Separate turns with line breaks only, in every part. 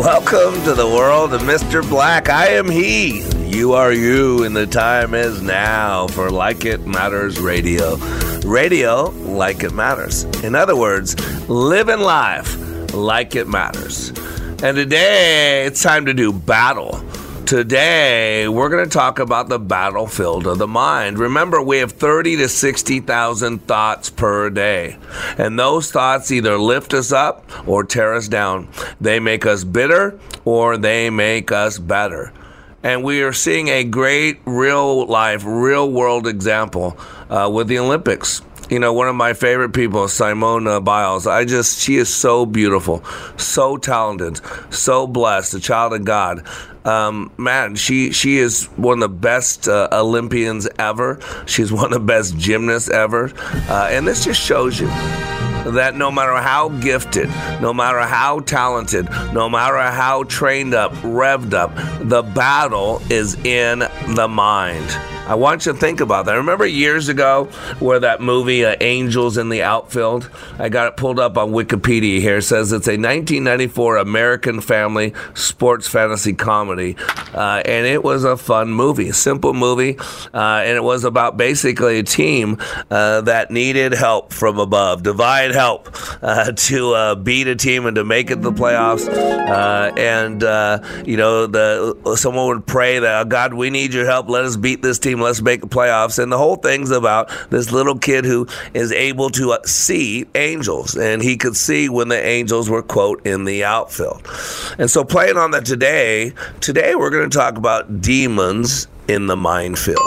Welcome to the world of Mr. Black. I am he. You are you, and the time is now for Like It Matters Radio. Radio like it matters. In other words, living life like it matters. And today it's time to do battle. Today, we're going to talk about the battlefield of the mind. Remember, we have 30 to 60,000 thoughts per day. And those thoughts either lift us up or tear us down. They make us bitter or they make us better. And we are seeing a great real life, real world example uh, with the Olympics you know, one of my favorite people, Simone uh, Biles. I just, she is so beautiful, so talented, so blessed, a child of God. Um, man, she she is one of the best uh, Olympians ever. She's one of the best gymnasts ever, uh, and this just shows you that no matter how gifted, no matter how talented, no matter how trained up, revved up, the battle is in the mind. I want you to think about that. I Remember years ago where that movie uh, Angels in the Outfield? I got it pulled up on Wikipedia here. It says it's a 1994 American family sports fantasy comedy, uh, and it was a fun movie, simple movie, uh, and it was about basically a team uh, that needed help from above, divine help uh, to uh, beat a team and to make it to the playoffs. and you know, the someone would pray that God, we need your help. Let us beat this team let's make the playoffs. And the whole thing's about this little kid who is able to uh, see angels, and he could see when the angels were, quote, in the outfield. And so, playing on that today, today we're going to talk about demons in the minefield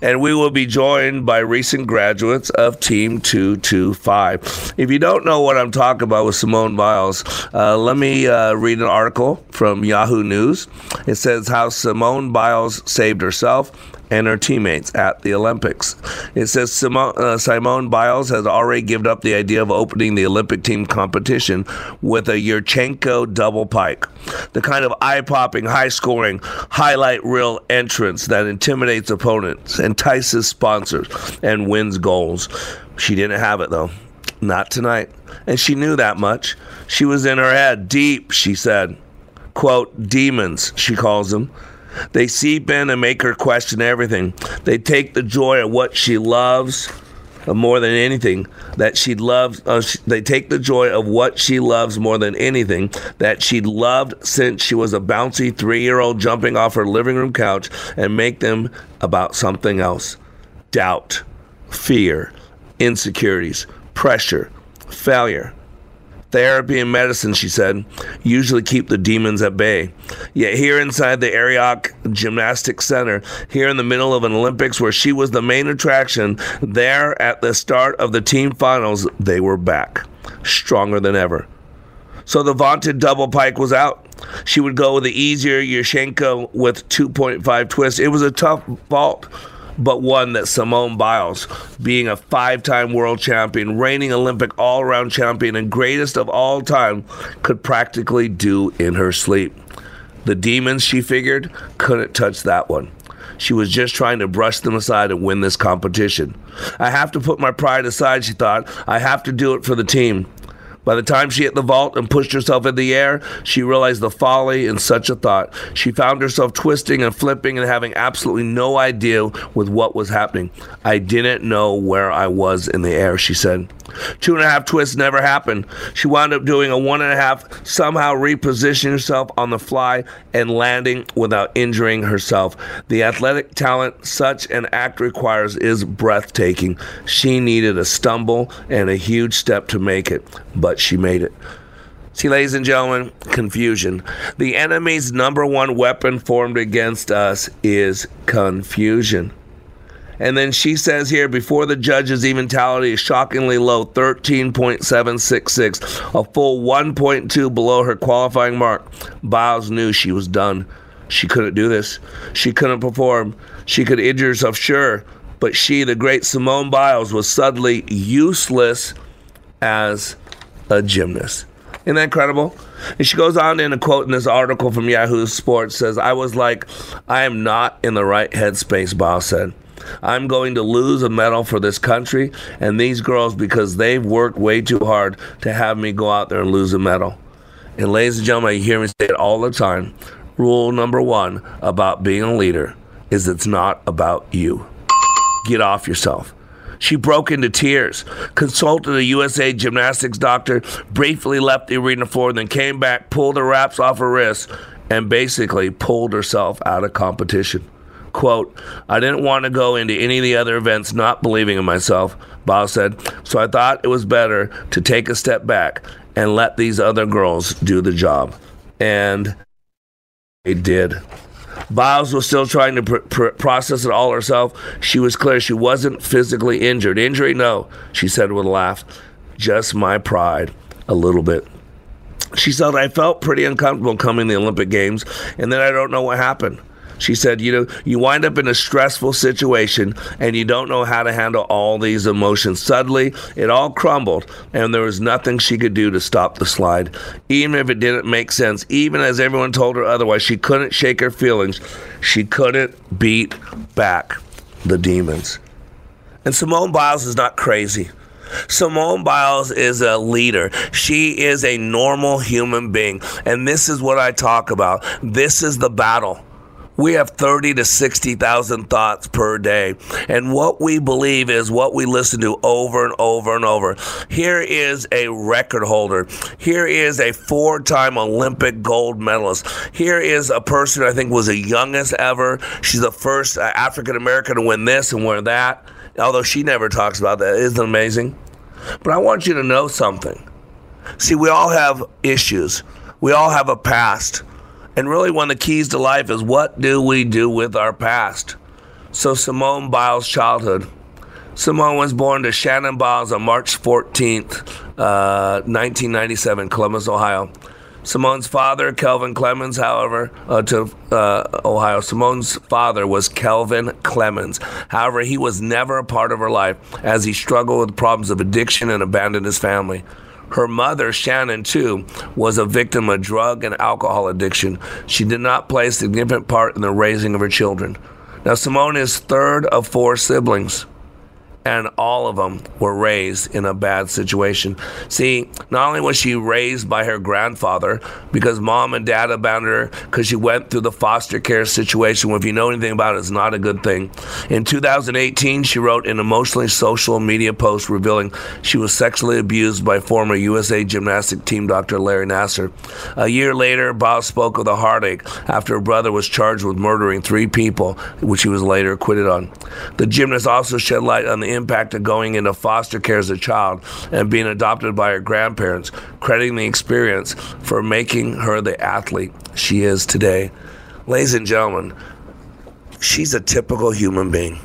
and we will be joined by recent graduates of Team 225. If you don't know what I'm talking about with Simone Biles, uh, let me uh, read an article from Yahoo News. It says how Simone Biles saved herself and her teammates at the Olympics. It says Simone, uh, Simone Biles has already given up the idea of opening the Olympic team competition with a Yurchenko double pike, the kind of eye popping, high scoring, highlight reel entrance that intimidates opponents, entices sponsors, and wins goals. She didn't have it though. Not tonight. And she knew that much. She was in her head, deep, she said. Quote, demons, she calls them they seep in and make her question everything. They take the joy of what she loves uh, more than anything that she loves. Uh, she, they take the joy of what she loves more than anything that she loved since she was a bouncy three year old jumping off her living room couch and make them about something else doubt, fear, insecurities, pressure, failure Therapy and medicine, she said, usually keep the demons at bay. Yet here inside the Ariake Gymnastics Center, here in the middle of an Olympics where she was the main attraction, there at the start of the team finals, they were back, stronger than ever. So the vaunted double pike was out. She would go with the easier Yurchenko with 2.5 twists. It was a tough vault but one that Simone Biles, being a five time world champion, reigning Olympic all around champion, and greatest of all time, could practically do in her sleep. The demons, she figured, couldn't touch that one. She was just trying to brush them aside and win this competition. I have to put my pride aside, she thought. I have to do it for the team. By the time she hit the vault and pushed herself in the air, she realized the folly in such a thought. She found herself twisting and flipping and having absolutely no idea with what was happening. I didn't know where I was in the air, she said. Two and a half twists never happened. She wound up doing a one and a half, somehow repositioning herself on the fly and landing without injuring herself. The athletic talent such an act requires is breathtaking. She needed a stumble and a huge step to make it, but she made it. See, ladies and gentlemen, confusion. The enemy's number one weapon formed against us is confusion. And then she says here, before the judge's even tallied a shockingly low 13.766, a full 1.2 below her qualifying mark, Biles knew she was done. She couldn't do this. She couldn't perform. She could injure herself, sure, but she, the great Simone Biles, was suddenly useless as a gymnast. Isn't that incredible? And she goes on in a quote in this article from Yahoo Sports says, I was like, I am not in the right headspace, Biles said. I'm going to lose a medal for this country and these girls because they've worked way too hard to have me go out there and lose a medal. And ladies and gentlemen, you hear me say it all the time. Rule number one about being a leader is it's not about you. Get off yourself. She broke into tears, consulted a USA gymnastics doctor, briefly left the arena floor, then came back, pulled the wraps off her wrists, and basically pulled herself out of competition. Quote, I didn't want to go into any of the other events not believing in myself, Biles said, so I thought it was better to take a step back and let these other girls do the job. And they did. Biles was still trying to pr- pr- process it all herself. She was clear she wasn't physically injured. Injury, no, she said with a laugh. Just my pride, a little bit. She said, I felt pretty uncomfortable coming to the Olympic Games, and then I don't know what happened. She said, you know, you wind up in a stressful situation and you don't know how to handle all these emotions. Suddenly, it all crumbled and there was nothing she could do to stop the slide. Even if it didn't make sense, even as everyone told her otherwise, she couldn't shake her feelings. She couldn't beat back the demons. And Simone Biles is not crazy. Simone Biles is a leader. She is a normal human being. And this is what I talk about. This is the battle. We have 30 to 60,000 thoughts per day. And what we believe is what we listen to over and over and over. Here is a record holder. Here is a four time Olympic gold medalist. Here is a person I think was the youngest ever. She's the first uh, African American to win this and win that. Although she never talks about that. Isn't amazing? But I want you to know something. See, we all have issues. We all have a past. And really, one of the keys to life is what do we do with our past? So, Simone Biles' childhood. Simone was born to Shannon Biles on March 14th, uh, 1997, Columbus, Ohio. Simone's father, Kelvin Clemons, however, uh, to uh, Ohio. Simone's father was Kelvin Clemons. However, he was never a part of her life as he struggled with problems of addiction and abandoned his family. Her mother, Shannon, too, was a victim of drug and alcohol addiction. She did not play a significant part in the raising of her children. Now, Simone is third of four siblings and all of them were raised in a bad situation. See, not only was she raised by her grandfather because mom and dad abandoned her because she went through the foster care situation, if you know anything about it, it's not a good thing. In 2018, she wrote an emotionally social media post revealing she was sexually abused by former USA gymnastic team doctor Larry Nassar. A year later, Biles spoke of the heartache after her brother was charged with murdering three people, which he was later acquitted on. The gymnast also shed light on the impact of going into foster care as a child and being adopted by her grandparents, crediting the experience for making her the athlete she is today. Ladies and gentlemen, she's a typical human being.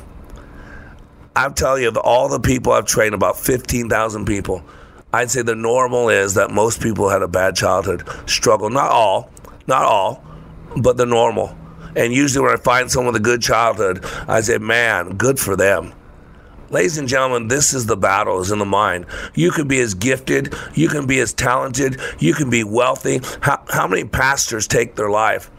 I'll tell you, of all the people I've trained, about 15,000 people, I'd say the normal is that most people had a bad childhood, struggle. Not all, not all, but the normal. And usually when I find someone with a good childhood, I say, man, good for them. Ladies and gentlemen, this is the battle is in the mind. You can be as gifted, you can be as talented, you can be wealthy. How, how many pastors take their life?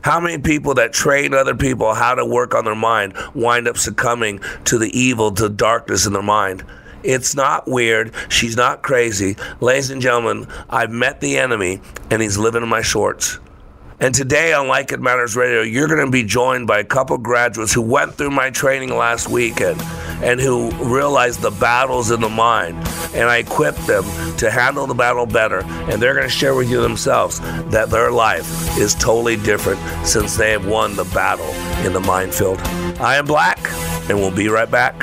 How many people that train other people how to work on their mind wind up succumbing to the evil, to darkness in their mind? It's not weird. She's not crazy. Ladies and gentlemen, I've met the enemy and he's living in my shorts. And today on Like It Matters Radio, you're going to be joined by a couple graduates who went through my training last weekend and who realized the battles in the mind. And I equipped them to handle the battle better. And they're going to share with you themselves that their life is totally different since they have won the battle in the minefield. I am Black, and we'll be right back.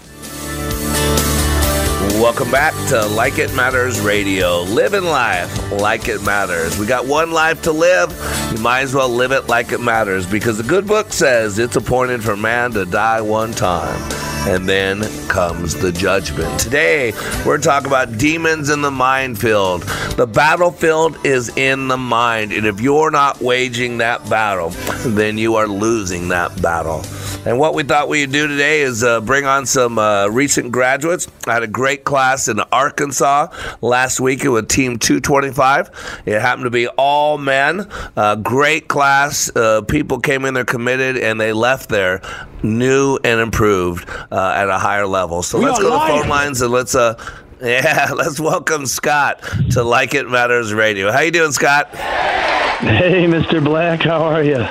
Welcome back to Like It Matters Radio. Living life like it matters. We got one life to live. You might as well live it like it matters because the good book says it's appointed for man to die one time. And then comes the judgment. Today, we're talking about demons in the minefield. The battlefield is in the mind. And if you're not waging that battle, then you are losing that battle. And what we thought we'd do today is uh, bring on some uh, recent graduates. I had a great class in Arkansas last week with Team 225. It happened to be all men. Uh, great class. Uh, people came in there committed and they left there new and improved uh, at a higher level. So
We
let's
are
go to the phone lines and let's. Uh, yeah, let's welcome Scott to Like It Matters Radio. How you doing, Scott?
Hey, Mr. Black, how are you?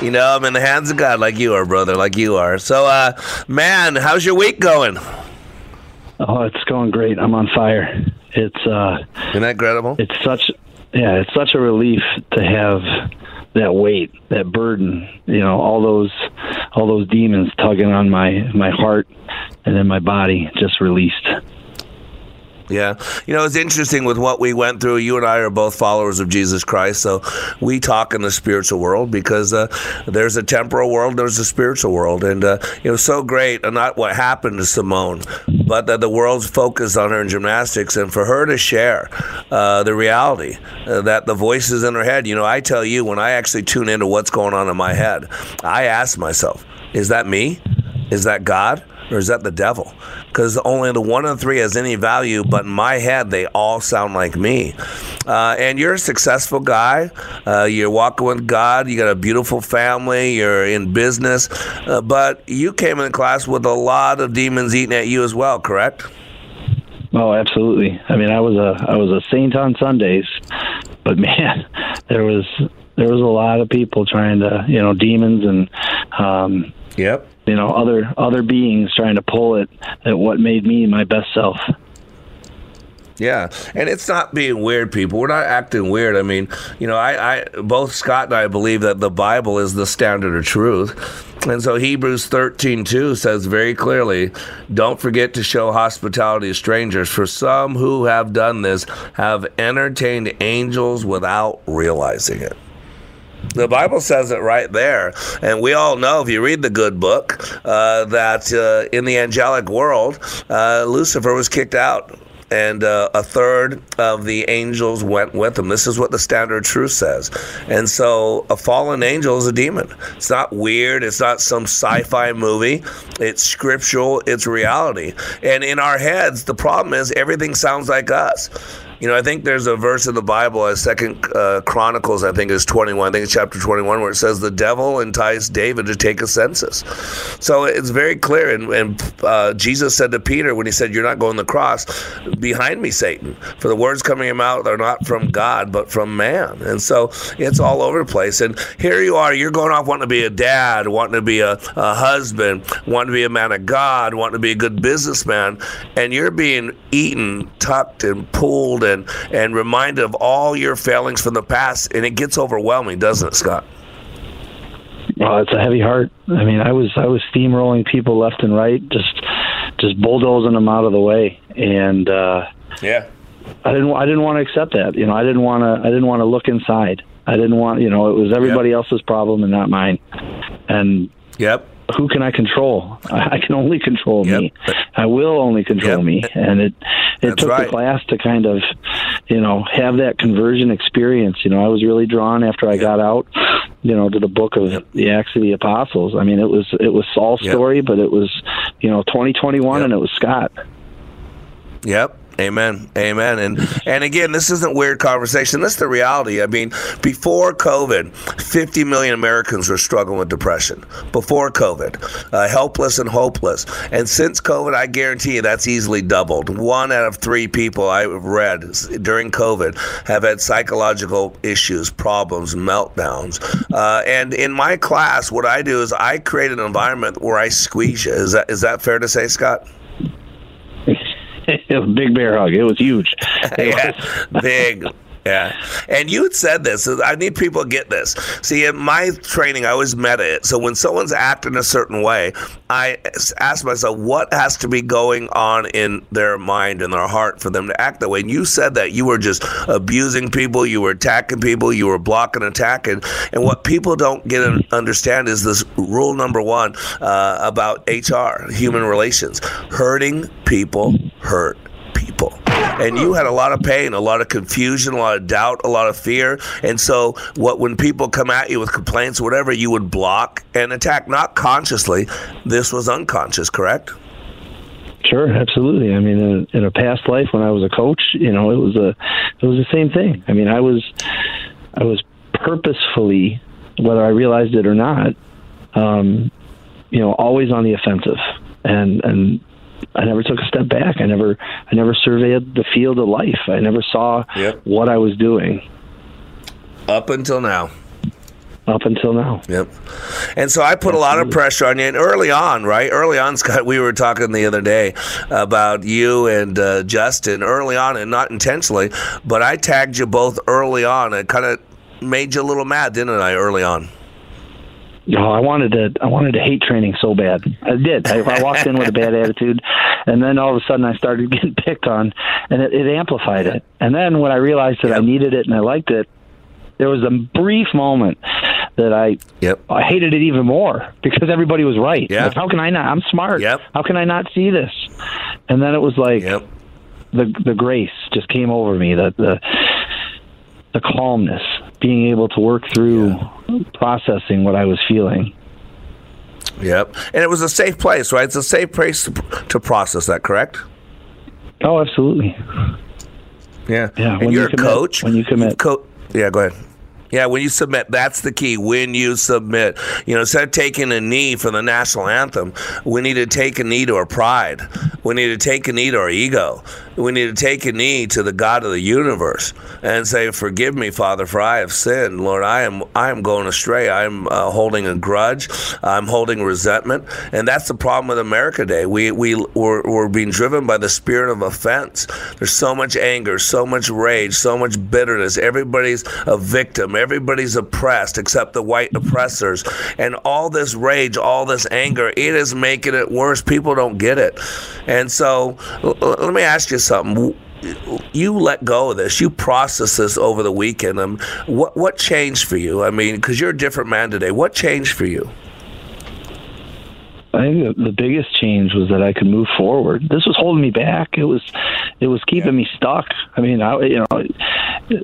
You know, I'm in the hands of God like you are, brother, like you are. So, uh, man, how's your week going?
Oh, it's going great. I'm on fire. It's uh,
Isn't that incredible?
it's such, yeah, it's such a relief to have that weight, that burden. You know, all those, all those demons tugging on my my heart and then my body just released.
Yeah. You know, it's interesting with what we went through. You and I are both followers of Jesus Christ. So we talk in the spiritual world because uh, there's a temporal world, there's a spiritual world. And uh, it was so great, and not what happened to Simone, but that the world's focused on her in gymnastics and for her to share uh, the reality uh, that the voices in her head. You know, I tell you, when I actually tune into what's going on in my head, I ask myself, is that me? Is that God? Or is that the devil? Because only the one the three has any value, but in my head, they all sound like me. Uh, and you're a successful guy. Uh, you're walking with God. You got a beautiful family. You're in business. Uh, but you came in class with a lot of demons eating at you as well, correct?
Oh, absolutely. I mean, I was a I was a saint on Sundays, but man, there was there was a lot of people trying to, you know, demons and um,
Yep.
You know other other beings trying to pull it at what made me my best self
Yeah, and it's not being weird, people. We're not acting weird. I mean, you know, I, I both Scott and I believe that the Bible is the standard of truth. And so Hebrews 13, 2 says very clearly, don't forget to show hospitality to strangers, for some who have done this have entertained angels without realizing it. The Bible says it right there. And we all know, if you read the good book, uh, that uh, in the angelic world, uh, Lucifer was kicked out. And uh, a third of the angels went with him. This is what the standard truth says. And so a fallen angel is a demon. It's not weird. It's not some sci fi movie. It's scriptural. It's reality. And in our heads, the problem is everything sounds like us. You know, I think there's a verse in the Bible, as Second uh, Chronicles, I think is 21. I think it's chapter 21, where it says the devil enticed David to take a census. So it's very clear. And, and uh, Jesus said to Peter when he said, "You're not going the cross, behind me, Satan, for the words coming your are not from God, but from man." And so it's all over the place. And here you are, you're going off wanting to be a dad, wanting to be a, a husband, wanting to be a man of God, wanting to be a good businessman, and you're being eaten, tucked, and pulled and and reminded of all your failings from the past, and it gets overwhelming, doesn't it, Scott?
Well, it's a heavy heart. I mean, I was I was steamrolling people left and right, just just bulldozing them out of the way, and uh,
Yeah.
I didn't I didn't want to accept that. You know, I didn't want to I didn't want to look inside. I didn't want you know it was everybody else's problem and not mine. And
Yep.
Who can I control? I can only control
Yep.
me. I will only control
Yep.
me. And it it
That's
took
right.
the class to kind of, you know, have that conversion experience. You know, I was really drawn after I got out, you know, to the book of
Yep.
the Acts of the Apostles. I mean, it was it was Saul's
Yep.
story, but it was, you know, 2021
Yep.
and it was Scott.
Yep. Amen. Amen. And and again, this isn't weird conversation. This is the reality. I mean, before COVID, 50 million Americans were struggling with depression. Before COVID, uh, helpless and hopeless. And since COVID, I guarantee you that's easily doubled. One out of three people I've read during COVID have had psychological issues, problems, meltdowns. Uh, and in my class, what I do is I create an environment where I squeeze you. Is that is that fair to say, Scott?
It was a big bear hug. It was huge. It
yeah, was. big. Yeah. And you had said this. I need people to get this. See, in my training, I always meta it. So when someone's acting a certain way, I ask myself, what has to be going on in their mind and their heart for them to act that way? And you said that you were just abusing people, you were attacking people, you were blocking, attacking. And what people don't get and understand is this rule number one uh, about HR, human relations. Hurting people hurt people. And you had a lot of pain, a lot of confusion, a lot of doubt, a lot of fear. And so, what when people come at you with complaints, whatever, you would block and attack, not consciously. This was unconscious, correct?
Sure, absolutely. I mean, in, in, a past life when I was a coach, you know, it was a it was the same thing. I mean, I was I was purposefully, whether I realized it or not, um, you know, always on the offensive, and and I never took a step back. I never I never surveyed the field of life. I never saw yep. what I was doing.
Up until now.
Up until now.
Yep. And so I put Absolutely. a lot of pressure on you. And early on, right? Early on, Scott, we were talking the other day about you and uh, Justin early on, and not intentionally, but I tagged you both early on. It kind of made you a little mad, didn't I, early on?
Oh, I wanted to. I wanted to hate training so bad. I did. I, I walked in with a bad attitude, and then all of a sudden I started getting picked on, and it, it amplified it. And then when I realized that yep. I needed it and I liked it, there was a brief moment that I
yep.
I hated it even more because everybody was right.
Yeah.
Like, how can I not? I'm smart.
Yep.
How can I not see this? And then it was like
yep.
the the grace just came over me. That the the calmness, being able to work through yeah. processing what I was feeling.
Yep. And it was a safe place, right? It's a safe place to, to process that, correct?
Oh, absolutely.
Yeah.
Yeah.
And you're you commit, a coach.
When you commit.
Co- yeah, go ahead. Yeah, when you submit, that's the key. When you submit, you know, instead of taking a knee for the national anthem, we need to take a knee to our pride. We need to take a knee to our ego. We need to take a knee to the God of the universe and say, "Forgive me, Father, for I have sinned. Lord, I am I am going astray. I am uh, holding a grudge. I'm holding resentment." And that's the problem with America Day. We we we're, we're being driven by the spirit of offense. There's so much anger, so much rage, so much bitterness. Everybody's a victim. Everybody's oppressed except the white oppressors. And all this rage, all this anger, it is making it worse. People don't get it. And so, l- let me ask you something you let go of this. You process this over the weekend. Um, what what changed for you? I mean, because you're a different man today. What changed for you?
I think the biggest change was that I could move forward. This was holding me back. It was, it was keeping yeah. me stuck. I mean, I, you know,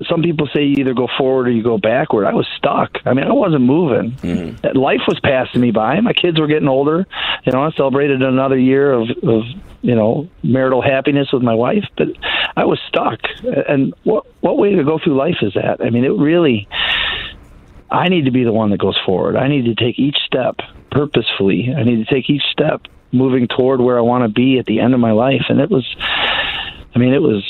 some people say you either go forward or you go backward. I was stuck. I mean, I wasn't moving. Mm-hmm. Life was passing me by. My kids were getting older. You know, I celebrated another year of, of you know marital happiness with my wife, but I was stuck. And what what way to go through life is that? I mean, it really. I need to be the one that goes forward. I need to take each step purposefully. I need to take each step moving toward where I want to be at the end of my life. And it was, I mean, it was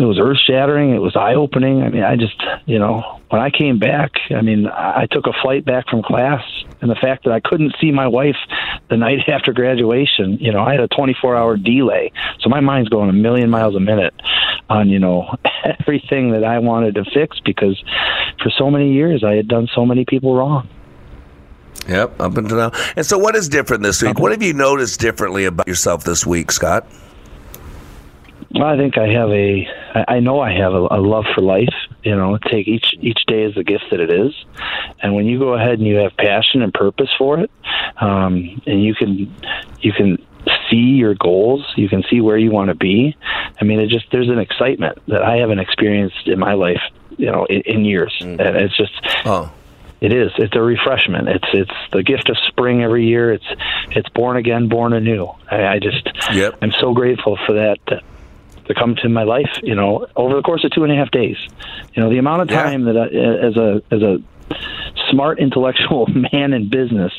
it was earth shattering. It was eye opening. I mean, I just, you know, when I came back, I mean, I took a flight back from class, and the fact that I couldn't see my wife the night after graduation, you know, I had a 24 hour delay. So my mind's going a million miles a minute on, you know, everything that I wanted to fix because for so many years I had done so many people wrong.
Yep, up until now. And so, what is different this week? What have you noticed differently about yourself this week, Scott?
Well, I think I have a, I know I have a, a love for life. You know, take each each day as the gift that it is, and when you go ahead and you have passion and purpose for it, um, and you can you can see your goals, you can see where you want to be. I mean, it just there's an excitement that I haven't experienced in my life, you know, in, in years, mm. and it's just.
Oh
it is. It's a refreshment. It's it's the gift of spring every year. It's it's born again, born anew. I, I just
yep.
I'm so grateful for that uh, to come to my life. You know, over the course of two and a half days. You know, the amount of
Yeah.
time that I, uh, as a as a smart intellectual man in business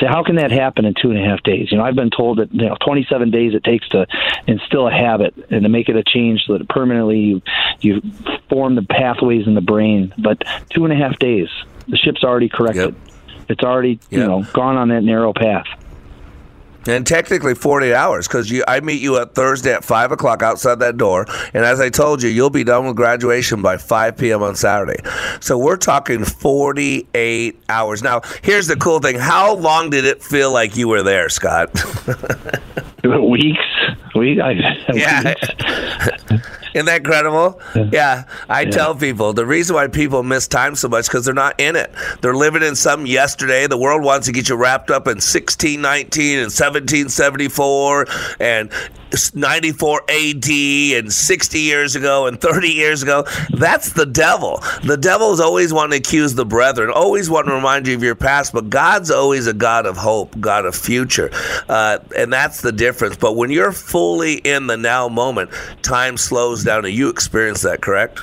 say how can that happen in two and a half days you know i've been told that you know 27 days it takes to instill a habit and to make it a change so that permanently you you form the pathways in the brain but two and a half days the ship's already corrected it's already you know gone on that narrow path
And technically 48 hours because I meet you at Thursday at 5 o'clock outside that door. And as I told you, you'll be done with graduation by 5 p.m. on Saturday. So we're talking 48 hours. Now, here's the cool thing. How long did it feel like you were there, Scott?
weeks we I,
Yeah.
weeks.
Isn't that incredible? Yeah. I tell people the reason why people miss time so much because they're not in it. They're living in some yesterday. The world wants to get you wrapped up in 1619 and 1774 and 94 AD and 60 years ago and 30 years ago. That's the devil. The devil is always wanting to accuse the brethren, always wanting to remind you of your past, but God's always a God of hope, God of future. Uh, and that's the difference. But when you're fully in the now moment, time slows down and you experience that, correct?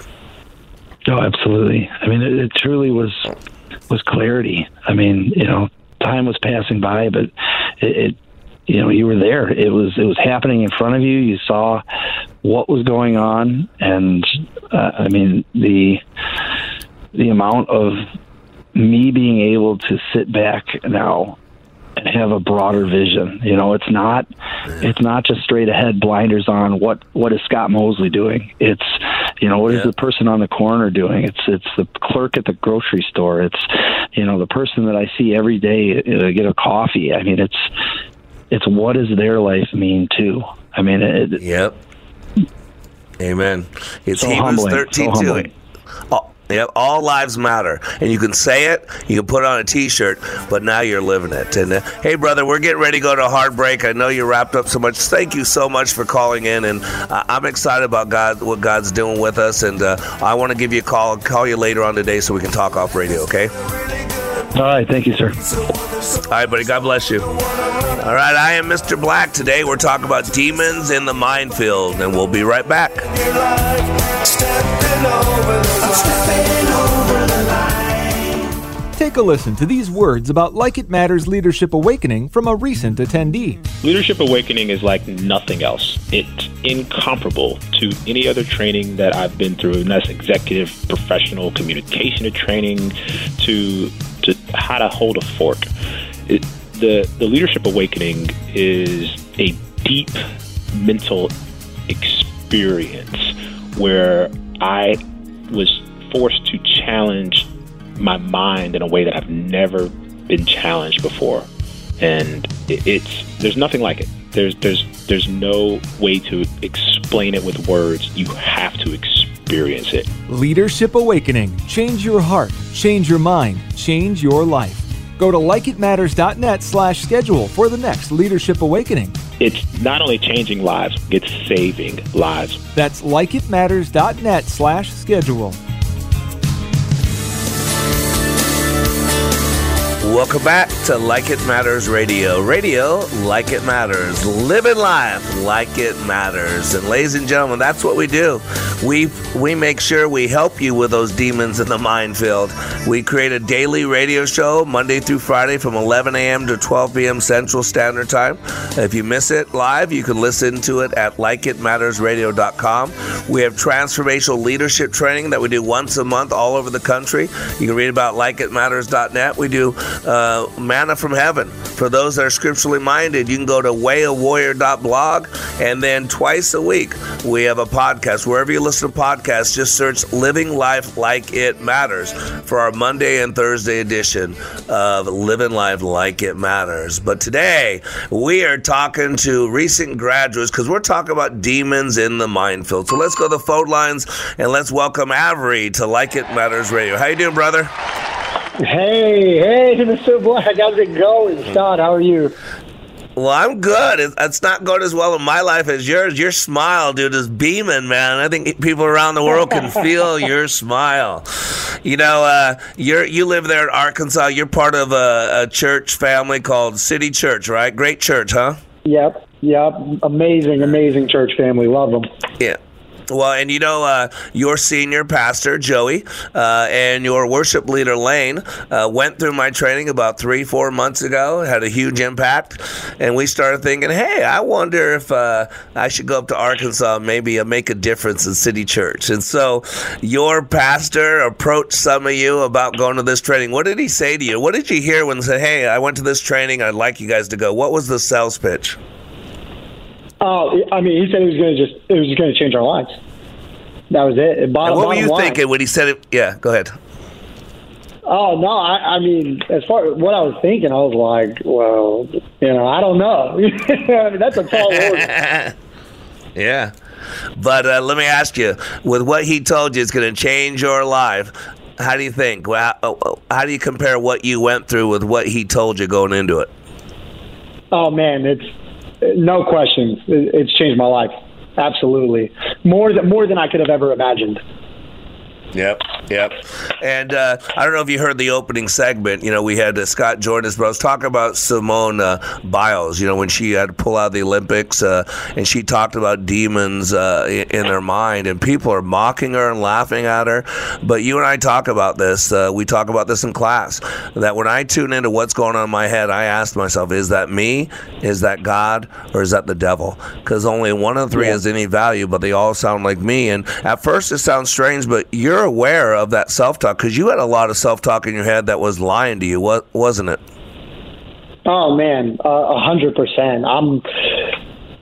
Oh, absolutely. I mean, it, it truly was was clarity. I mean, you know, time was passing by, but it, it, you know, you were there. It was it was happening in front of you. You saw what was going on, and uh, I mean, the the amount of me being able to sit back now and have a broader vision. You know, it's not it's not just straight ahead blinders on what what is Scott Mosley doing. It's you know, what is
Yeah.
the person on the corner doing? It's it's the clerk at the grocery store. It's you know, the person that I see every day uh, get a coffee. I mean, it's it's what does their life mean too? I mean, it,
Yep. Amen. It's
So
Hebrews
humbling, so
13 2.
humbling.
All, yep, all lives matter. And you can say it, you can put it on a t shirt, but now you're living it. And uh, hey, brother, we're getting ready to go to a hard break. I know you're wrapped up so much. Thank you so much for calling in. And uh, I'm excited about God, what God's doing with us. And uh, I want to give you a call. I'll call you later on today so we can talk off radio, okay?
all right, thank you, sir.
All right, buddy. God bless you. All right, I am Mr. Black. Today we're talking about demons in the minefield, and we'll be right back.
Take a listen to these words about Like It Matters Leadership Awakening from a recent attendee.
Leadership Awakening is like nothing else. It's incomparable to any other training that I've been through, and that's executive, professional communication training, to to how to hold a fork. It, the the Leadership Awakening is a deep mental experience where I was forced to challenge my mind in a way that I've never been challenged before, and it's there's nothing like it. There's there's there's no way to explain it with words. You have to experience it.
Leadership Awakening. Change your heart, change your mind, change your life. Go to likeitmatters.net slash schedule for the next Leadership Awakening.
It's not only changing lives, it's saving lives.
That's likeitmatters.net slash schedule.
Welcome back to Like It Matters Radio. Radio, like it matters. Living life like it matters. And ladies and gentlemen, that's what we do. We we make sure we help you with those demons in the minefield. We create a daily radio show Monday through Friday from 11 a.m. to 12 p.m. Central Standard Time. If you miss it live, you can listen to it at likeitmattersradio.com. We have transformational leadership training that we do once a month all over the country. You can read about likeitmatters.net. We do uh, manna from heaven. For those that are scripturally minded, you can go to wayofwarrior.blog. And then twice a week, we have a podcast. Wherever you listen to podcasts, just search Living Life Like It Matters for our Monday and Thursday edition of Living Life Like It Matters. But today, we are talking to recent graduates because we're talking about demons in the minefield. So let's go to the phone lines and let's welcome Avery to Like It Matters Radio. How you doing, brother?
Hey, hey, Mr. Black, how's it going? Scott, how are you?
Well, I'm good. It's not going as well in my life as yours. Your smile, dude, is beaming, man. I think people around the world can feel your smile. You know, uh, you're you live there in Arkansas. You're part of a, a church family called City Church, right? Great church, huh?
Yep, yep. Amazing, amazing church family. Love them.
Yeah. Well, and you know, uh, your senior pastor, Joey, uh, and your worship leader, Lane, uh, went through my training about three, four months ago, had a huge impact. And we started thinking, hey, I wonder if uh, I should go up to Arkansas and maybe uh, make a difference in City Church. And so your pastor approached some of you about going to this training. What did he say to you? What did you hear when he said, hey, I went to this training, I'd like you guys to go? What was the sales pitch?
Oh, I mean, he said he was going to just it was just going to change our lives. That was it. Bottom,
what were you
line.
thinking when he said it? Yeah, go ahead.
Oh no, I, I mean, as far as what I was thinking, I was like, well, you know, I don't know. I mean, that's a tall order.
yeah, but uh, let me ask you: with what he told you, it's going to change your life. How do you think? Well, how, how do you compare what you went through with what he told you going into it?
Oh man, it's no questions. It's changed my life. Absolutely, more than more than I could have ever imagined.
Yep, yep. And uh, I don't know if you heard the opening segment. You know, we had uh, Scott Jordan, but I was talking about Simone uh, Biles. You know, when she had to pull out of the Olympics, uh, and she talked about demons uh, in their mind, and people are mocking her and laughing at her. But you and I talk about this. Uh, we talk about this in class. That when I tune into what's going on in my head, I ask myself, is that me? Is that God? Or is that the devil? Because only one of three yeah. has any value, but they all sound like me. And at first, it sounds strange, but you're you're aware of that self talk because you had a lot of self talk in your head that was lying to you, wasn't it?
Oh man, uh, a hundred percent. I'm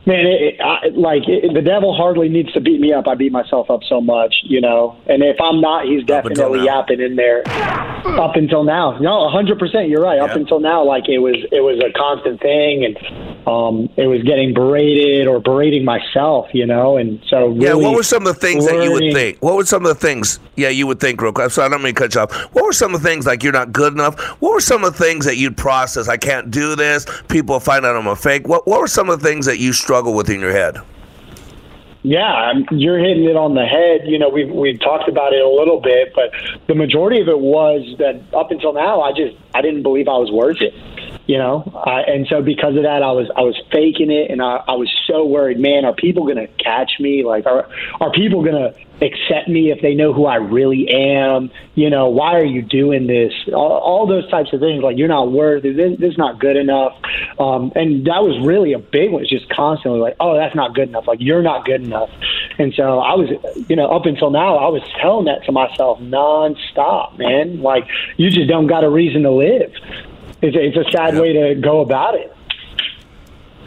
man, it, it, I, like it, the devil hardly needs to beat me up. I beat myself up so much, you know. And if I'm not, he's definitely yapping in there. Up until now, no, a hundred percent. You're right. Up until now, like it was, it was a constant thing, and um, it was getting berated or berating myself, you know. And so, really
yeah. What were some of the things learning, that you would think? What were some of the things? Yeah, you would think real quick. So I don't mean to cut you off. What were some of the things like you're not good enough? What were some of the things that you'd process? I can't do this. People find out I'm a fake. What What were some of the things that you struggle with in your head?
Yeah, you're hitting it on the head. You know, we've we've talked about it a little bit, but the majority of it was that up until now, I just I didn't believe I was worth it you know I, and so because of that i was i was faking it and i, I was so worried man are people going to catch me? Like are are people going to accept me if they know who i really am? You know why are you doing this? All, all those types of things like you're not worthy this, this is not good enough. Um, and that was really a big one it's just constantly like oh that's not good enough like you're not good enough. And so i was you know up until now i was telling that to myself nonstop man. Like you just don't got a reason to live it's a, it's a sad yep. way to go about it.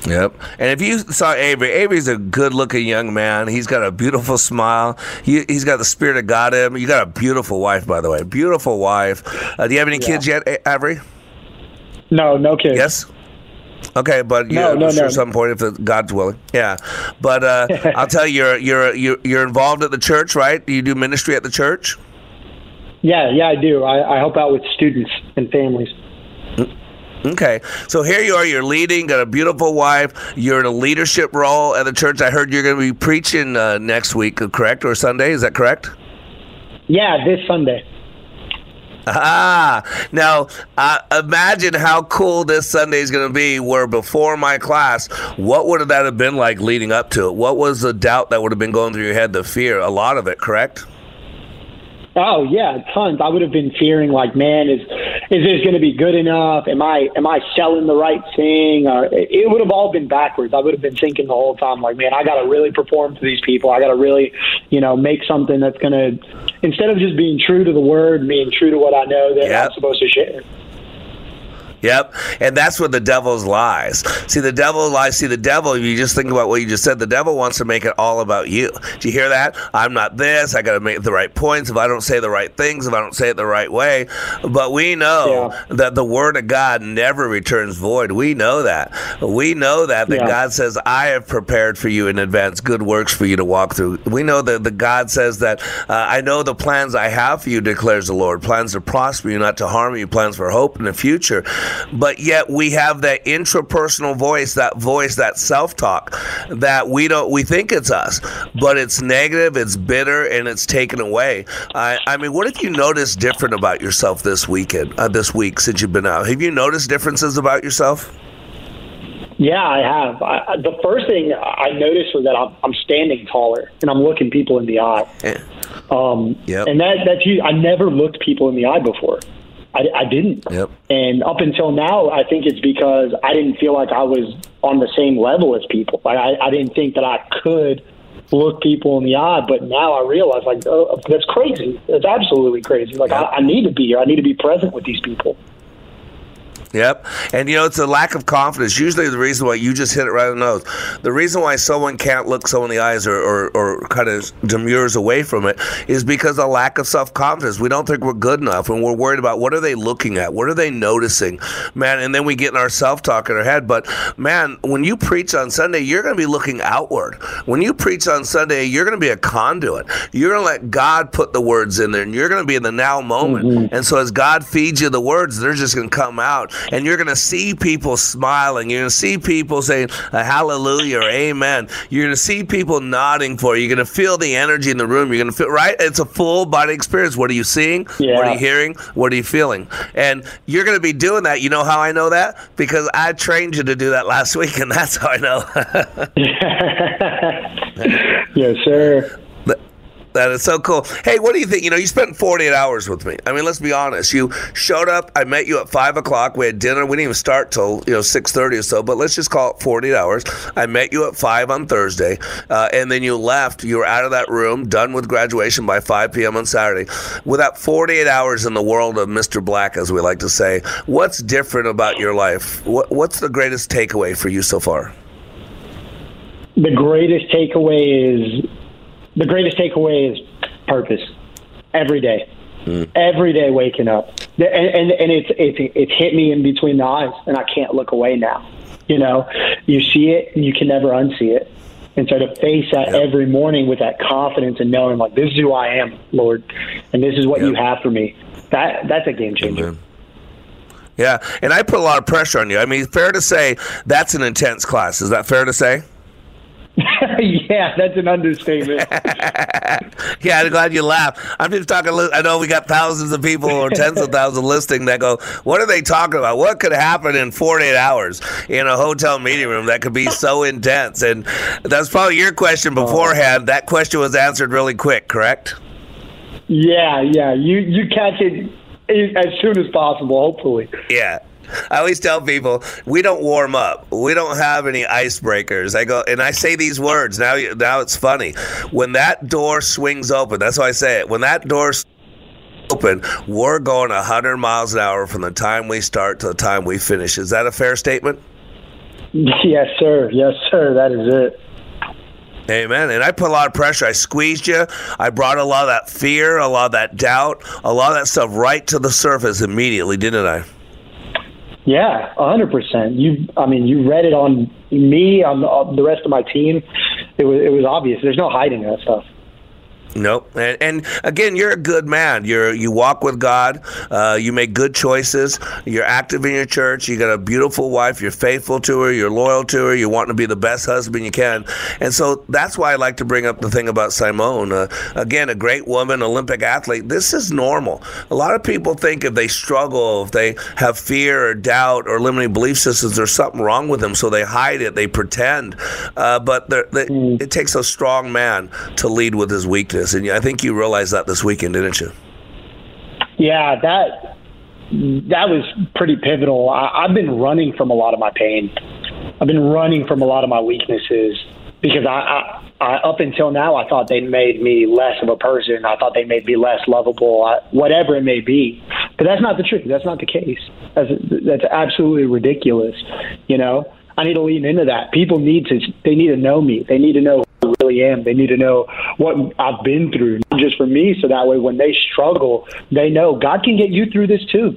Yep. And if you saw Avery, Avery's a good looking young man. He's got a beautiful smile. He, has got the spirit of God in him. You got a beautiful wife, by the way. Beautiful wife. Uh, do you have any yeah. kids yet, Avery?
No, no kids.
Yes? Okay, but yeah, no, no, sure no. some point if God's willing. Yeah, but uh, I'll tell you, you're you're you're you're involved at the church, right? Do you do ministry at the church?
Yeah, yeah, I do. I, I help out with students and families.
Okay, so here you are. You're leading, got a beautiful wife. You're in a leadership role at the church. I heard you're going to be preaching uh, next week, correct, or Sunday? Is that correct?
Yeah, this Sunday.
Ah, now uh, imagine how cool this Sunday is going to be. Where before my class, what would that have been like leading up to it? What was the doubt that would have been going through your head? The fear, a lot of it, correct?
Oh yeah, tons. I would have been fearing like, man, is is this going to be good enough? Am I am I selling the right thing? Or it would have all been backwards. I would have been thinking the whole time like, man, I got to really perform to these people. I got to really, you know, make something that's going to instead of just being true to the word, being true to what I know that yep. I'm supposed to share.
Yep. And that's where the devil's lies. See, the devil lies. See, the devil, if you just think about what you just said, the devil wants to make it all about you. Do you hear that? I'm not this. I got to make the right points. If I don't say the right things, if I don't say it the right way. But we know yeah. that the word of God never returns void. We know that. We know that, that yeah. God says, I have prepared for you in advance good works for you to walk through. We know that the God says that, uh, I know the plans I have for you, declares the Lord. Plans to prosper you, not to harm you, plans for hope in the future but yet we have that intrapersonal voice, that voice, that self-talk that we don't we think it's us, but it's negative, it's bitter, and it's taken away. I, I mean, what have you noticed different about yourself this weekend, uh, this week since you've been out? Have you noticed differences about yourself?
Yeah, I have. I, the first thing I noticed was that I'm, I'm standing taller and I'm looking people in the eye.
Yeah.
Um,
Yep.
And that that's you. I never looked people in the eye before. I, I didn't.
Yep.
And up until now, I think it's because I didn't feel like I was on the same level as people. Like I, I didn't think that I could look people in the eye. But now I realize, like, oh, that's crazy. That's absolutely crazy. Like I, I need to be here. I need to be present with these people.
Yep. And you know, it's a lack of confidence. Usually the reason why you just hit it right on the nose. The reason why someone can't look someone in the eyes or, or, or kind of demurs away from it is because of a lack of self confidence. We don't think we're good enough and we're worried about what are they looking at? What are they noticing? Man, and then we get in our self talk in our head. But man, when you preach on Sunday, you're gonna be looking outward. When you preach on Sunday, you're gonna be a conduit. You're gonna let God put the words in there and you're gonna be in the now moment. Mm-hmm. And so as God feeds you the words, they're just gonna come out and you're going to see people smiling. You're going to see people saying a hallelujah or amen. You're going to see people nodding for you. You're going to feel the energy in the room. You're going to feel, right? It's a full body experience. What are you seeing?
Yeah.
What are you hearing? What are you feeling? And you're going to be doing that. You know how I know that? Because I trained you to do that last week, and that's how I know.
yes, sir.
That is so cool. Hey, what do you think? You know, you spent 48 hours with me. I mean, let's be honest. You showed up. I met you at five o'clock. We had dinner. We didn't even start till you know 6:30 or so. But let's just call it 48 hours. I met you at five on Thursday, uh, and then you left. You were out of that room, done with graduation by 5 p.m. on Saturday. With that 48 hours in the world of Mr. Black, as we like to say, what's different about your life? What, what's the greatest takeaway for you so far?
The greatest takeaway is the greatest takeaway is purpose. Every day, hmm. every day waking up, and and, and it's, it's it's hit me in between the eyes, and I can't look away now. You know, you see it, and you can never unsee it. And so to face that
Yep.
every morning with that confidence and knowing, like, this is who I am, Lord, and this is what you have for me. That that's a game changer.
Amen. Yeah, and I put a lot of pressure on you. I mean, fair to say that's an intense class. Is that fair to say?
yeah, that's an understatement.
Yeah, I'm glad you laughed. I'm just talking. I know we got thousands of people or tens of thousands listening that go, "What are they talking about? What could happen in 48 hours in a hotel meeting room that could be so intense?" And that's probably your question oh. beforehand. That question was answered really quick, correct?
yeah, yeah, you you catch it as soon as possible, hopefully.
Yeah. I always tell people we don't warm up. We don't have any icebreakers. I go and I say these words now. Now it's funny when that door swings open. That's why I say it. When that door open, we're going 100 miles an hour from the time we start to the time we finish. Is that a fair statement?
Yes, sir. Yes, sir. That is it.
Amen. And I put a lot of pressure. I squeezed you. I brought a lot of that fear, a lot of that doubt, a lot of that stuff right to the surface immediately, didn't I?
Yeah, hundred percent. You, I mean, you read it on me, on the, on the rest of my team. It was it was obvious. There's no hiding that stuff.
Nope. And, and again, you're a good man. You're you walk with God. Uh, you make good choices. You're active in your church. You got a beautiful wife. You're faithful to her. You're loyal to her. You want to be the best husband you can. And so that's why I like to bring up the thing about Simone. Uh, again, a great woman, Olympic athlete. This is normal. A lot of people think if they struggle, if they have fear or doubt or limiting belief systems, there's something wrong with them. So they hide it. They pretend. Uh, but they're- it takes a strong man to lead with his weakness. And I think you realized that this weekend, didn't you?
Yeah, that that was pretty pivotal. I, I've been running from a lot of my pain. I've been running from a lot of my weaknesses because I, I, I up until now I thought they made me less of a person. I thought they made me less lovable, I, whatever it may be. But that's not the truth. That's not the case. That's that's absolutely ridiculous. You know, I need to lean into that. People need to they need to know me. They need to know really am. They need to know what I've been through, not just for me, so that way when they struggle, they know God can get you through this too.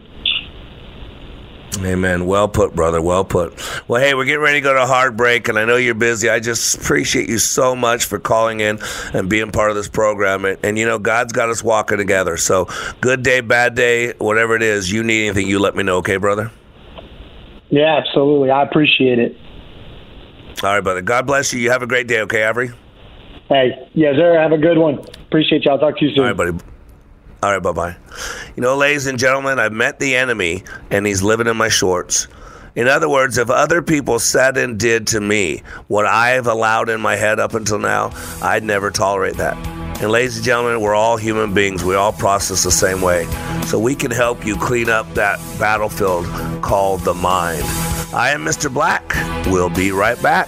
Amen. Well put, brother. Well put. Well, hey, we're getting ready to go to hard break, and I know you're busy. I just appreciate you so much for calling in and being part of this program. And, and you know, God's got us walking together. So, good day, bad day, whatever it is, you need anything, you let me know, okay, brother?
Yeah, absolutely. I appreciate it.
All right, brother. God bless you. You have a great day, okay, Avery?
Hey, yes, sir. Have a good one. Appreciate y'all. Talk to you soon.
All right, buddy. All right, bye bye. You know, ladies and gentlemen, I've met the enemy, and he's living in my shorts. In other words, if other people said and did to me what I've allowed in my head up until now, I'd never tolerate that. And ladies and gentlemen, we're all human beings. We all process the same way. So we can help you clean up that battlefield called the mind. I am Mr. Black. We'll be right back.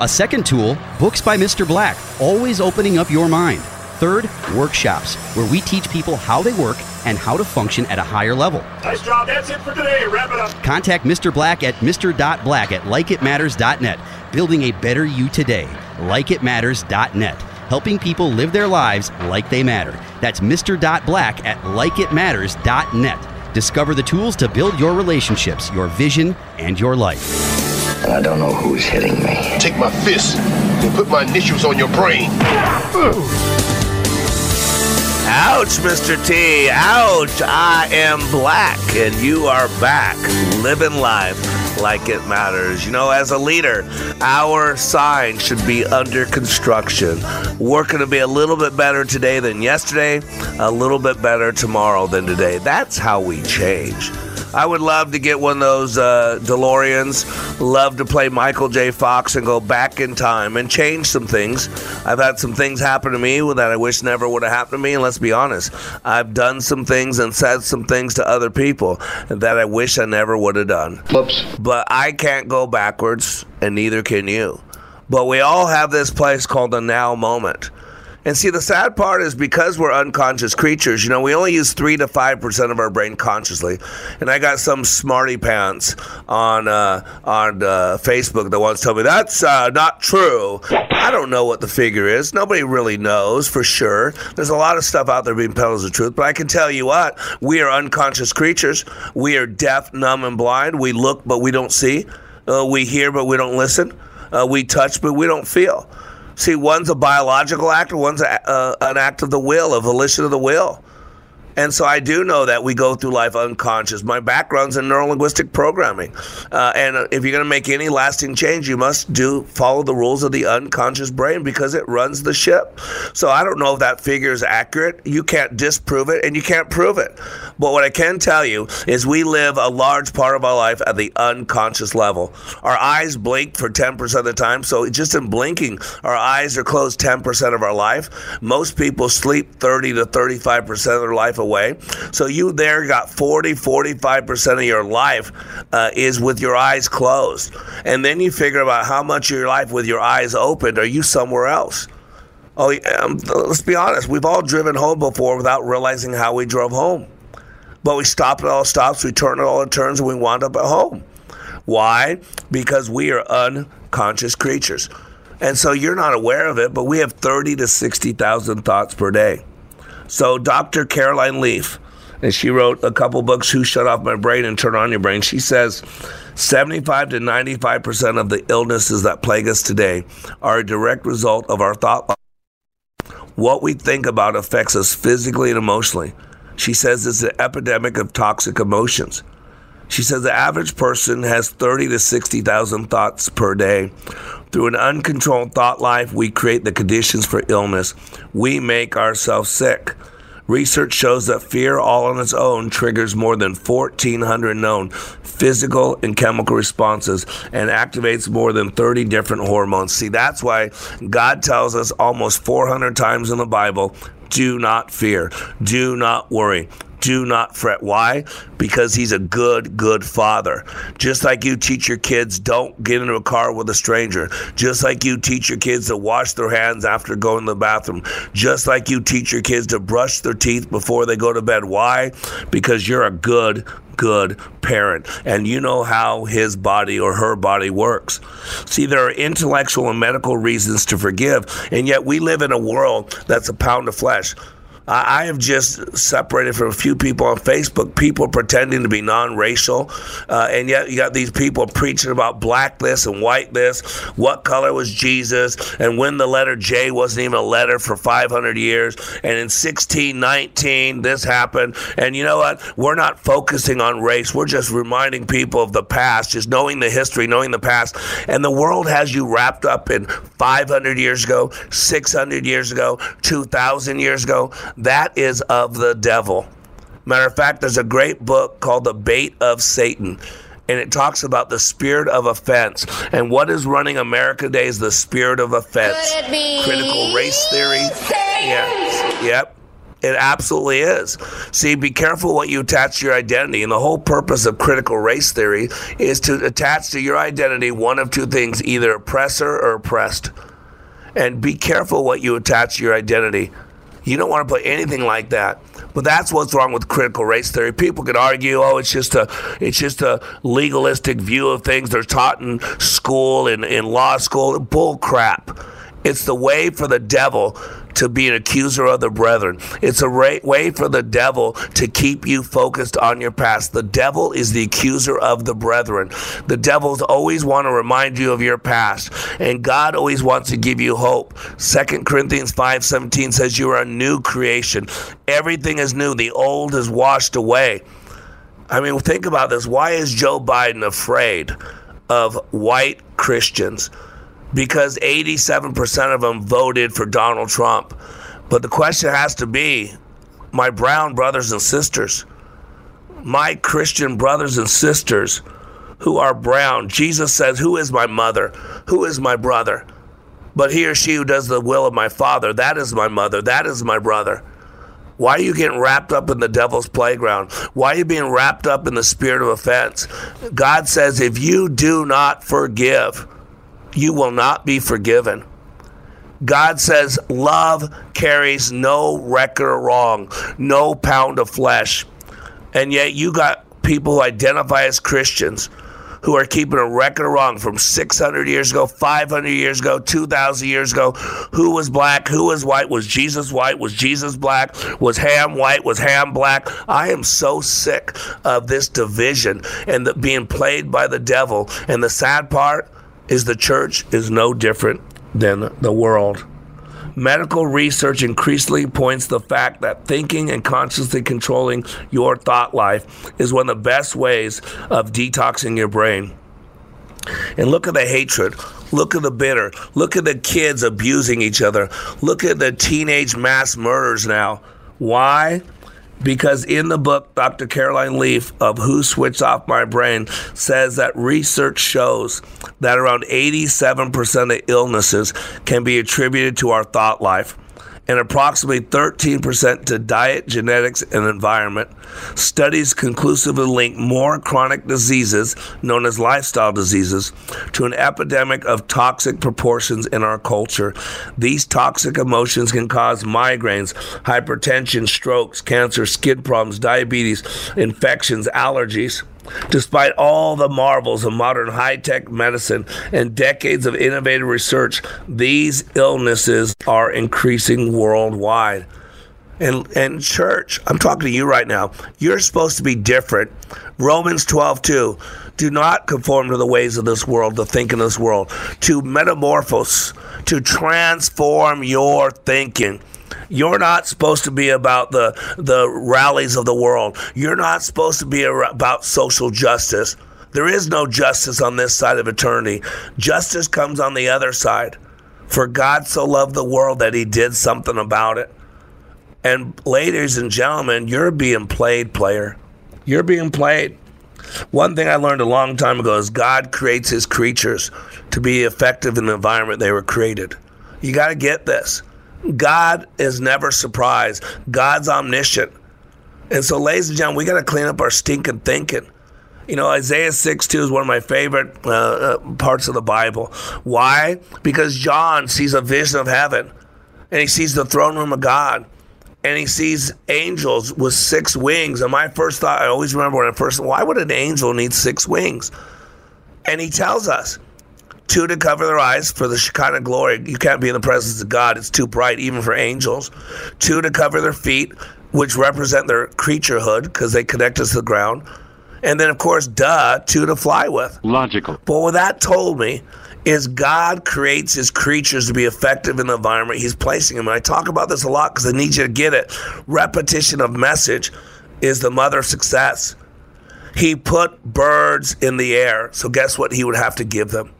A second tool, Books by Mr. Black, always opening up your mind. Third, workshops, where we teach people how they work and how to function at a higher level.
Nice job. That's it for today. Wrap it up.
Contact Mr. Black at mr.black at likeitmatters.net. Building a better you today. Likeitmatters.net. Helping people live their lives like they matter. That's Mr. Black at likeitmatters.net. Discover the tools to build your relationships, your vision, and your life.
And I don't know who's hitting me.
Take my fist and put my initials on your brain.
Ouch, Mr. T. Ouch. I am black and you are back living life like it matters. You know, as a leader, our sign should be under construction. Working to be a little bit better today than yesterday, a little bit better tomorrow than today. That's how we change. I would love to get one of those uh, DeLoreans. Love to play Michael J. Fox and go back in time and change some things. I've had some things happen to me that I wish never would have happened to me. And let's be honest, I've done some things and said some things to other people that I wish I never would have done.
Whoops.
But I can't go backwards, and neither can you. But we all have this place called the now moment. And see, the sad part is because we're unconscious creatures, you know, we only use 3 to 5% of our brain consciously. And I got some smarty pants on, uh, on uh, Facebook that wants to tell me that's uh, not true. I don't know what the figure is. Nobody really knows for sure. There's a lot of stuff out there being peddled as truth. But I can tell you what, we are unconscious creatures. We are deaf, numb, and blind. We look, but we don't see. Uh, we hear, but we don't listen. Uh, we touch, but we don't feel. See, one's a biological act, one's a, uh, an act of the will, a volition of the will. And so I do know that we go through life unconscious. My background's in neurolinguistic programming, uh, and if you're going to make any lasting change, you must do follow the rules of the unconscious brain because it runs the ship. So I don't know if that figure is accurate. You can't disprove it, and you can't prove it. But what I can tell you is we live a large part of our life at the unconscious level. Our eyes blink for 10% of the time, so just in blinking, our eyes are closed 10% of our life. Most people sleep 30 to 35% of their life away. So you there got 40, 45% of your life uh, is with your eyes closed. And then you figure about how much of your life with your eyes opened are you somewhere else? Oh, um, let's be honest. We've all driven home before without realizing how we drove home. But we stop at all stops, we turn at all turns, and we wind up at home. Why? Because we are unconscious creatures. And so you're not aware of it, but we have 30 to 60,000 thoughts per day. So Dr. Caroline Leaf, and she wrote a couple books, Who Shut Off My Brain and Turn On Your Brain. She says 75 to 95% of the illnesses that plague us today are a direct result of our thought. What we think about affects us physically and emotionally. She says it's an epidemic of toxic emotions. She says the average person has 30 to 60,000 thoughts per day. Through an uncontrolled thought life, we create the conditions for illness. We make ourselves sick. Research shows that fear all on its own triggers more than 1,400 known physical and chemical responses and activates more than 30 different hormones. See, that's why God tells us almost 400 times in the Bible do not fear, do not worry. Do not fret. Why? Because he's a good, good father. Just like you teach your kids, don't get into a car with a stranger. Just like you teach your kids to wash their hands after going to the bathroom. Just like you teach your kids to brush their teeth before they go to bed. Why? Because you're a good, good parent and you know how his body or her body works. See, there are intellectual and medical reasons to forgive, and yet we live in a world that's a pound of flesh. I have just separated from a few people on Facebook, people pretending to be non racial, uh, and yet you got these people preaching about black this and white this, what color was Jesus, and when the letter J wasn't even a letter for 500 years, and in 1619 this happened. And you know what? We're not focusing on race, we're just reminding people of the past, just knowing the history, knowing the past. And the world has you wrapped up in 500 years ago, 600 years ago, 2,000 years ago. That is of the devil. Matter of fact, there's a great book called The Bait of Satan. And it talks about the spirit of offense. And what is running America today is the spirit of offense.
Could it be
Critical race theory. Yeah. Yep. It absolutely is. See, be careful what you attach to your identity. And the whole purpose of critical race theory is to attach to your identity one of two things either oppressor or oppressed. And be careful what you attach to your identity. You don't want to put anything like that. But that's what's wrong with critical race theory. People could argue, oh, it's just a it's just a legalistic view of things they're taught in school in, in law school. Bull crap. It's the way for the devil to be an accuser of the brethren. It's a ra- way for the devil to keep you focused on your past. The devil is the accuser of the brethren. The devils always want to remind you of your past, and God always wants to give you hope. 2 Corinthians 5:17 says you are a new creation. Everything is new. The old is washed away. I mean, think about this. Why is Joe Biden afraid of white Christians? Because 87% of them voted for Donald Trump. But the question has to be my brown brothers and sisters, my Christian brothers and sisters who are brown. Jesus says, Who is my mother? Who is my brother? But he or she who does the will of my Father, that is my mother, that is my brother. Why are you getting wrapped up in the devil's playground? Why are you being wrapped up in the spirit of offense? God says, if you do not forgive, you will not be forgiven. God says, love carries no record of wrong, no pound of flesh. And yet you got people who identify as Christians who are keeping a record of wrong from 600 years ago, 500 years ago, 2,000 years ago. Who was black? Who was white? Was Jesus white? Was Jesus black? Was Ham white? Was Ham black? I am so sick of this division and the, being played by the devil. And the sad part is the church is no different than the world. Medical research increasingly points the fact that thinking and consciously controlling your thought life is one of the best ways of detoxing your brain. And look at the hatred. Look at the bitter. Look at the kids abusing each other. Look at the teenage mass murders now. Why? Because in the book, Dr. Caroline Leaf of Who Switched Off My Brain says that research shows that around 87% of illnesses can be attributed to our thought life and approximately 13% to diet, genetics, and environment. Studies conclusively link more chronic diseases, known as lifestyle diseases, to an epidemic of toxic proportions in our culture. These toxic emotions can cause migraines, hypertension, strokes, cancer, skin problems, diabetes, infections, allergies. Despite all the marvels of modern high tech medicine and decades of innovative research, these illnesses are increasing worldwide. And, and church, I'm talking to you right now. You're supposed to be different. Romans 12, 2. Do not conform to the ways of this world, to think in this world, to metamorphose, to transform your thinking. You're not supposed to be about the the rallies of the world. You're not supposed to be about social justice. There is no justice on this side of eternity. Justice comes on the other side. For God so loved the world that he did something about it. And ladies and gentlemen, you're being played, player. You're being played. One thing I learned a long time ago is God creates his creatures to be effective in the environment they were created. You got to get this. God is never surprised. God's omniscient. And so, ladies and gentlemen, we got to clean up our stinking thinking. You know, Isaiah 6 2 is one of my favorite uh, uh, parts of the Bible. Why? Because John sees a vision of heaven and he sees the throne room of God and he sees angels with six wings. And my first thought, I always remember when I first, why would an angel need six wings? And he tells us Two, to cover their eyes for the Shekinah glory. You can't be in the presence of God, it's too bright, even for angels. Two, to cover their feet, which represent their creaturehood because they connect us to the ground. And then, of course, duh, two to fly with.
Logical.
But what that told me is God creates his creatures to be effective in the environment he's placing them. And I talk about this a lot because I need you to get it. Repetition of message is the mother of success. He put birds in the air. So guess what he would have to give them?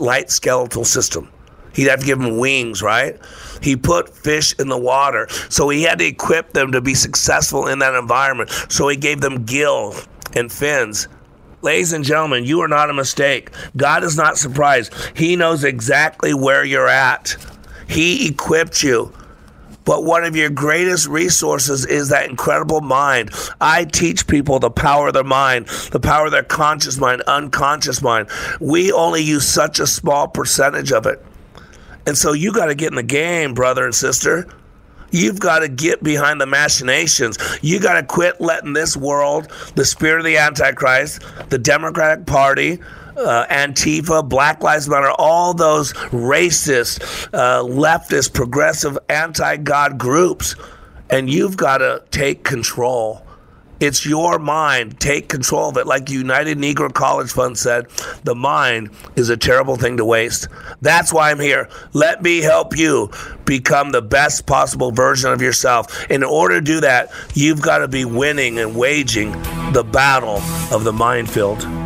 Light skeletal system. He'd have to give them wings, right? He put fish in the water. So he had to equip them to be successful in that environment. So he gave them gills and fins. Ladies and gentlemen, you are not a mistake. God is not surprised. He knows exactly where you're at. He equipped you. But one of your greatest resources is that incredible mind. I teach people the power of their mind, the power of their conscious mind, unconscious mind. We only use such a small percentage of it. And so you got to get in the game, brother and sister. You've got to get behind the machinations. You got to quit letting this world, the spirit of the Antichrist, the Democratic Party, uh, Antifa, Black Lives Matter, all those racist, uh, leftist, progressive, anti God groups. And you've got to take control. It's your mind. Take control of it. Like United Negro College Fund said, the mind is a terrible thing to waste. That's why I'm here. Let me help you become the best possible version of yourself. In order to do that, you've got to be winning and waging the battle of the minefield.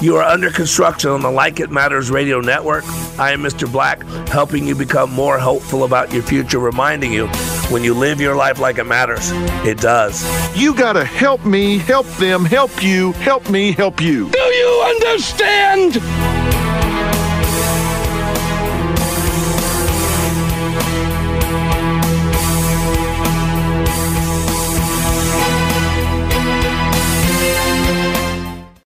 You are under construction on the Like It Matters radio network. I am Mr. Black, helping you become more hopeful about your future, reminding you when you live your life like it matters, it does.
You got to help me, help them, help you, help me, help you.
Do you understand?